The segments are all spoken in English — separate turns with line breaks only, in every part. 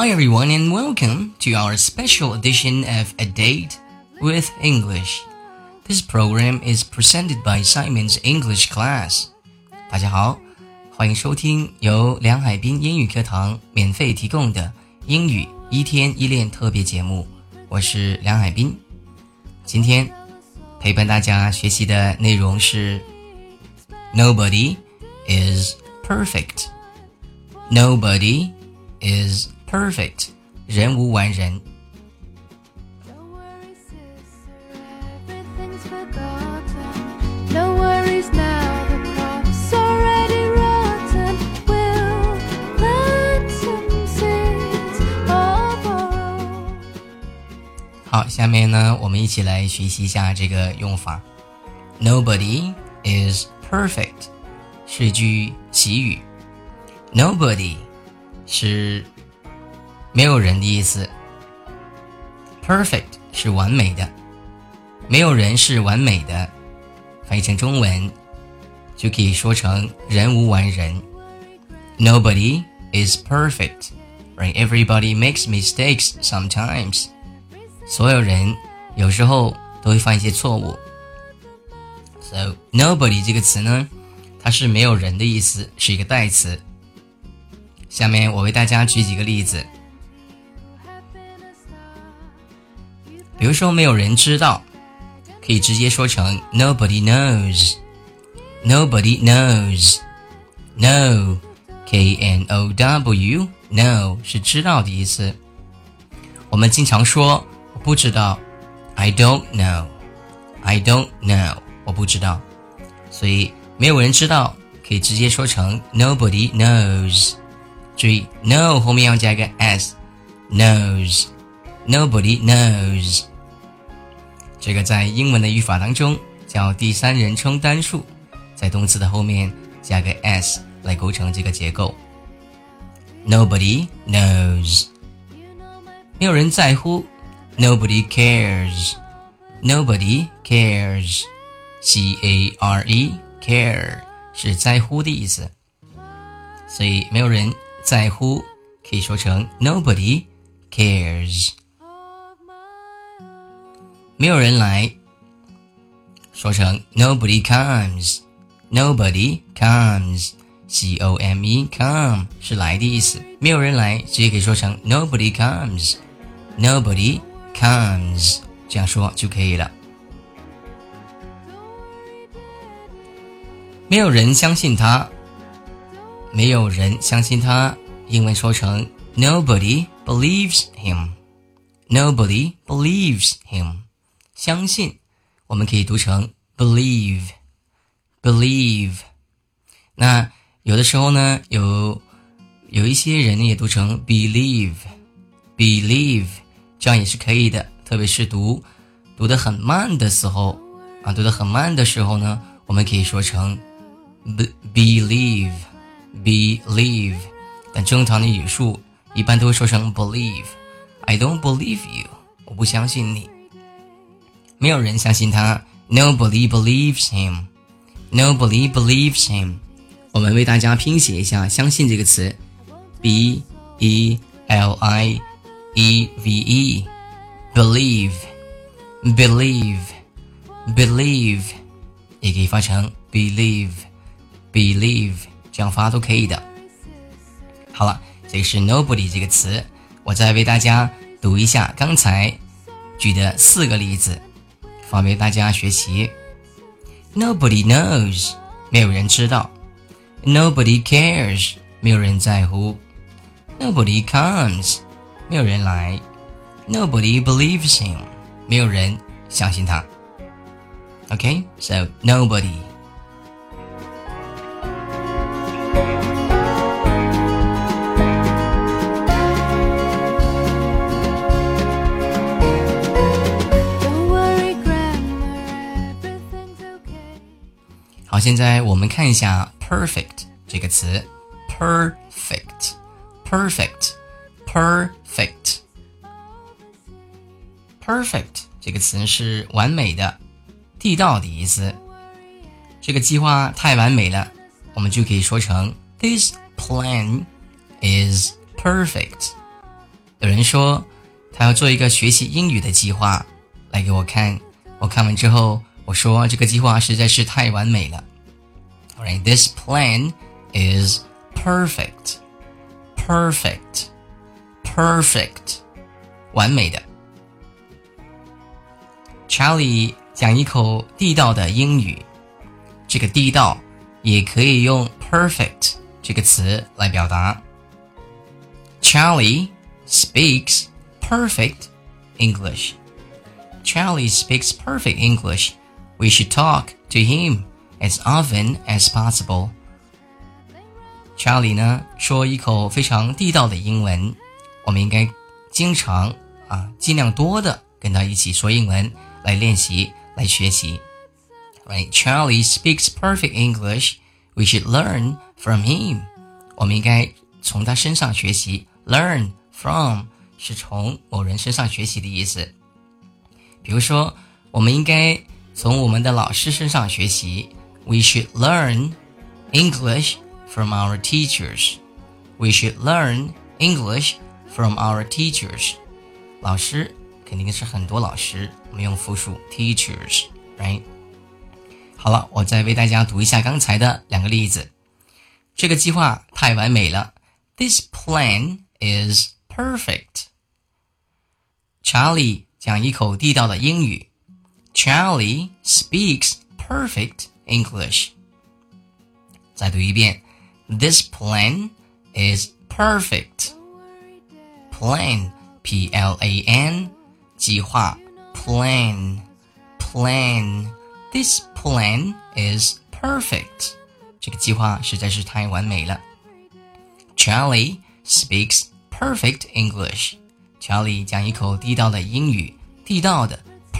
Hi everyone and welcome to our special edition of A Date with English. This program is presented by Simon's English Class. 大家好，欢迎收听由梁海滨英语课堂免费提供的英语一天一练特别节目。我是梁海滨，今天陪伴大家学习的内容是 Nobody is perfect. Nobody is perfect， 人无完人。好，下面呢，我们一起来学习一下这个用法。Nobody is perfect 是一句习语。Nobody 是没有人的意思，perfect 是完美的，没有人是完美的，翻译成中文就可以说成人无完人。Nobody is perfect, right? Everybody makes mistakes sometimes. 所有人有时候都会犯一些错误。So nobody 这个词呢，它是没有人的意思，是一个代词。下面我为大家举几个例子。比如说没有人知道，可以直接说成 nobody knows，nobody knows，know，k n o w，know 是知道的意思。我们经常说我不知道，I don't know，I don't know. 我不知道。所以没有人知道，可以直接说成 nobody knows。注意，know 后面要加一个 s，knows，nobody knows。这个在英文的语法当中叫第三人称单数，在动词的后面加个 s 来构成这个结构。Nobody knows，没有人在乎。Nobody cares，Nobody cares，C A R E care 是在乎的意思，所以没有人在乎可以说成 Nobody cares。没有人来，说成 nobody comes，nobody comes，c o m e come 是来的意思。没有人来，直接可以说成 nobody comes，nobody comes，这样说就可以了。没有人相信他，没有人相信他，英文说成 nobody believes him，nobody believes him。 相信，我们可以读成 believe，believe。那有的时候呢，有有一些人呢也读成 believe，believe，这样也是可以的。特别是读读的很慢的时候啊，读的很慢的时候呢，我们可以说成 believe，believe。但正常的语速一般都会说成 believe。I don't believe you，我不相信你。没有人相信他，Nobody believes him. Nobody believes him. 我们为大家拼写一下“相信”这个词，b e l i e v e，believe，believe，believe，也可以发成 believe，believe，这样发都可以的。好了，这个是 nobody 这个词，我再为大家读一下刚才举的四个例子。 方便大家学习。Nobody knows，没有人知道。Nobody cares，没有人在乎。Nobody comes，没有人来。Nobody believes him，没有人相信他。Okay，so nobody。好现在我们看一下 perfect 这个词，perfect，perfect，perfect，perfect 这个词是完美的、地道的意思。这个计划太完美了，我们就可以说成 This plan is perfect. 有人说他要做一个学习英语的计划来给我看，我看完之后我说这个计划实在是太完美了。Alright, this plan is perfect, perfect, perfect，完美的。Charlie 讲一口地道的英语，这个地道也可以用 perfect 这个词来表达。Charlie speaks perfect English. Charlie speaks perfect English. We should talk to him as often as possible. Charlie 呢说一口非常地道的英文，我们应该经常啊，尽量多的跟他一起说英文来练习。来学习。Right, Charlie speaks perfect English. We should learn from him. 我们应该从他身上学习。Learn from 是从某人身上学习的意思。比如说，我们应该 从我们的老师身上学习。We should learn English from our teachers. We should learn English from our teachers. 老师肯定是很多老师，我们用复数 teachers，right？好了，我再为大家读一下刚才的两个例子。这个计划太完美了，This plan is perfect。Charlie 讲一口地道的英语 ，Charlie speaks perfect English。再读一遍，This plan is perfect。Plan，P-L-A-N。计划 plan plan this plan is perfect 这个计划实在是太完美了 Charlie speaks perfect English Charlie 讲一口地道的英语地道的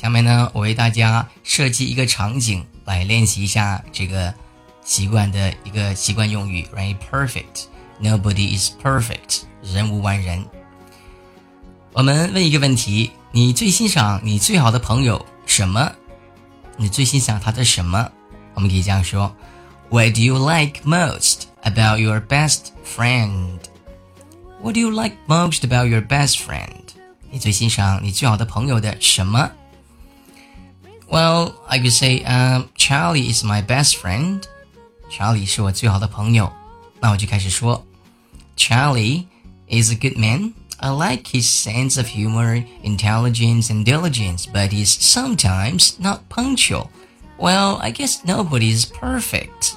下面呢，我为大家设计一个场景来练习一下这个习惯的一个习惯用语，right？Perfect，Nobody is perfect，人无完人。我们问一个问题：你最欣赏你最好的朋友什么？你最欣赏他的什么？我们可以这样说：What do you like most about your best friend？what do you like most about your best friend? 你最欣赏你最好的朋友的什么 ？Well, I could say, um, Charlie is my best friend. Charlie 是我最好的朋友。那我就开始说，Charlie is a good man. I like his sense of humor, intelligence, and diligence, but he's sometimes not punctual. Well, I guess nobody is perfect.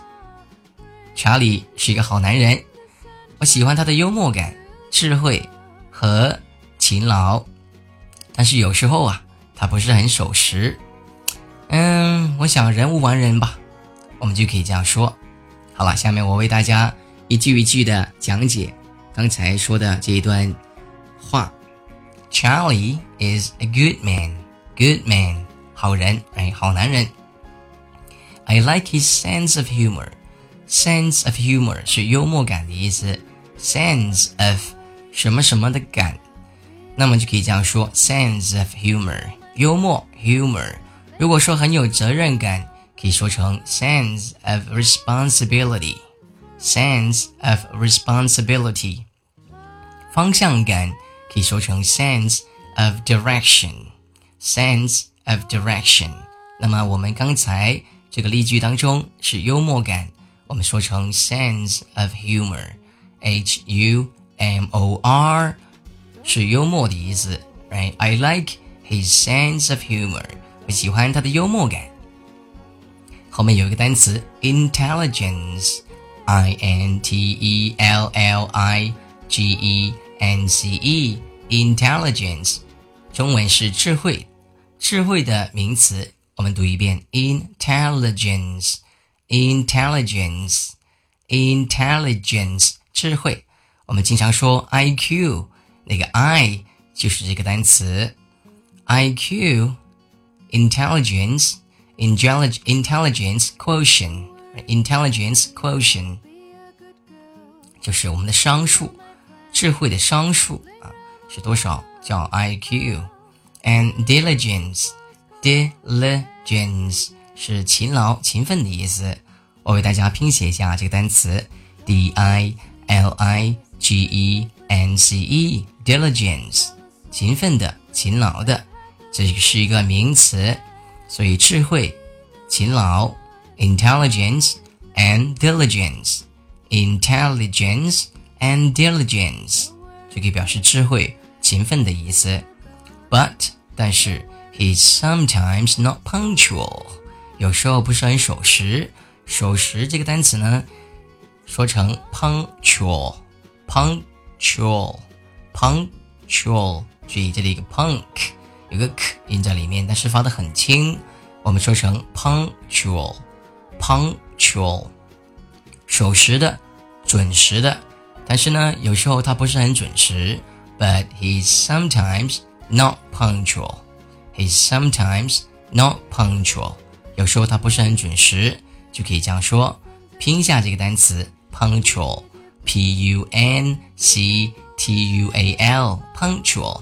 查理是一个好男人，我喜欢他的幽默感。智慧和勤劳，但是有时候啊，他不是很守时。 嗯，我想人无完人吧，我们就可以这样说。好了，下面我为大家一句一句的讲解刚才说的这一段话。Charlie is a good man, good man，好人，哎，好男人。I like his sense of humor. Sense of humor 是幽默感的意思。Sense of 什么什么的感，那么就可以这样说：sense of humor，幽默 humor。如果说很有责任感，可以说成 sense of responsibility，sense of responsibility。方向感可以说成 sense of direction，sense of direction。那么我们刚才这个例句当中是幽默感，我们说成 sense of humor，h u。M O R 是幽默的意思，right？I like his sense of humor， 我喜欢他的幽默感。后面有一个单词 intelligence，I N T E L L I G E N C E，intelligence，中文是智慧，智慧的名词，我们读一遍 intelligence，intelligence，intelligence，智慧。我们经常说 I Q，那个 I 就是这个单词 IQ intelligence intelligence quotient intelligence quotient 就是我们的商数，智慧的商数啊是多少？叫 IQ and diligence diligence 是勤劳、勤奋的意思。我为大家拼写一下这个单词 D I L I G E N C E diligence，勤奋的、勤劳的， 这是一个名词，所以智慧、勤劳 intelligence and diligence，intelligence and diligence 就可以表示智慧、勤奋的意思。But 但是 he's sometimes not punctual，有时候不是很守时。守时这个单词呢，说成 punctual，punctual，punctual。注意这里一个 punk， 有个 k 音在里面，但是发的很轻。我们说成 punctual，punctual，守时的，准时的。但是呢，有时候他不是很准时。But he's sometimes not punctual. He's sometimes not punctual. 有时候他不是很准时。就可以这样说，拼一下这个单词 punctual，p u n c t u a l punctual。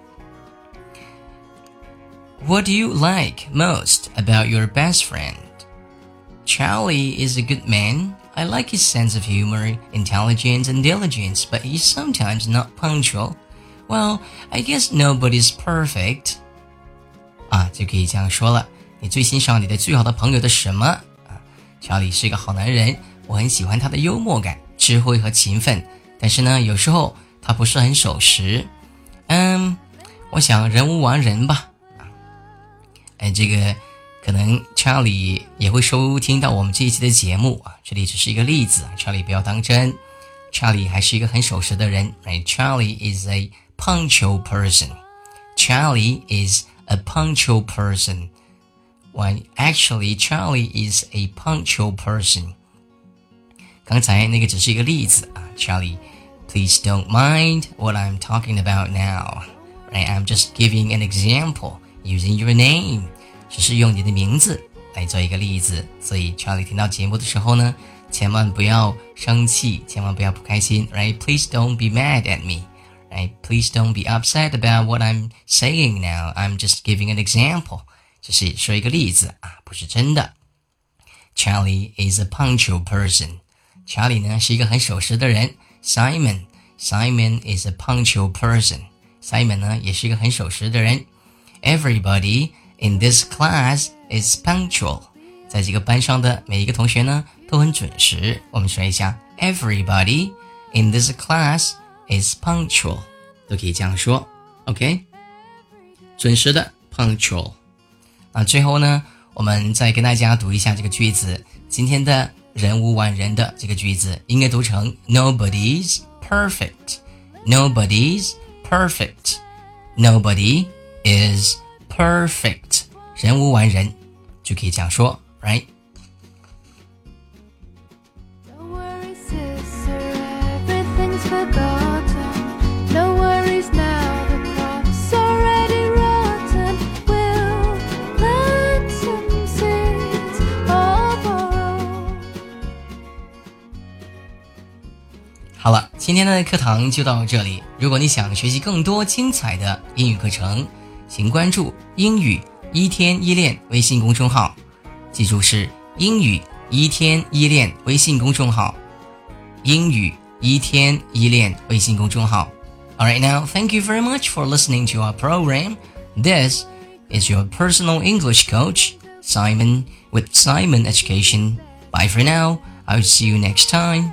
What do you like most about your best friend? Charlie is a good man. I like his sense of humor, intelligence, and diligence, but he's sometimes not punctual. Well, I guess nobody's perfect. 啊，就可以这样说了。你最欣赏你的最好的朋友的什么？啊，查理是一个好男人。我很喜欢他的幽默感、智慧和勤奋，但是呢，有时候他不是很守时。嗯，我想人无完人吧。 哎，这个可能查理也会收听到我们这一期的节目啊。这里只是一个例子，查理不要当真。查理还是一个很守时的人。哎，Charlie is a punctual person. Charlie is a punctual person. When actually Charlie is a punctual person. 刚才那个只是一个例子啊，Charlie。Please don't mind what I'm talking about now. Right? I'm just giving an example using your name. 只是用你的名字来做一个例子。所以 Charlie 听到节目的时候呢，千万不要生气，千万不要不开心。Right? Please don't be mad at me. Right? Please don't be upset about what I'm saying now. I'm just giving an example. 只是说一个例子啊，不是真的。Charlie is a punctual person. 查理呢是一个很守时的人。Simon Simon is a punctual person. Simon 呢也是一个很守时的人。 Everybody in this class is punctual. 在这个班上的每一个同学呢都很准时。我们说一下，Everybody in this class is punctual，都可以这样说。OK，准时的 punctual。啊，最后呢，我们再跟大家读一下这个句子。今天的人无完人的这个句子应该读成 Nobody's perfect. Nobody's perfect. Nobody Is perfect. 人无完人，就可以这样说，right？好了，今天的课堂就到这里。如果你想学习更多精彩的英语课程，请关注“英语一天一练”微信公众号，记住是“英语一天一练”微信公众号。英语一天一练微信公众号。All right, now thank you very much for listening to our program. This is your personal English coach, Simon with Simon Education. Bye for now. I'll see you next time.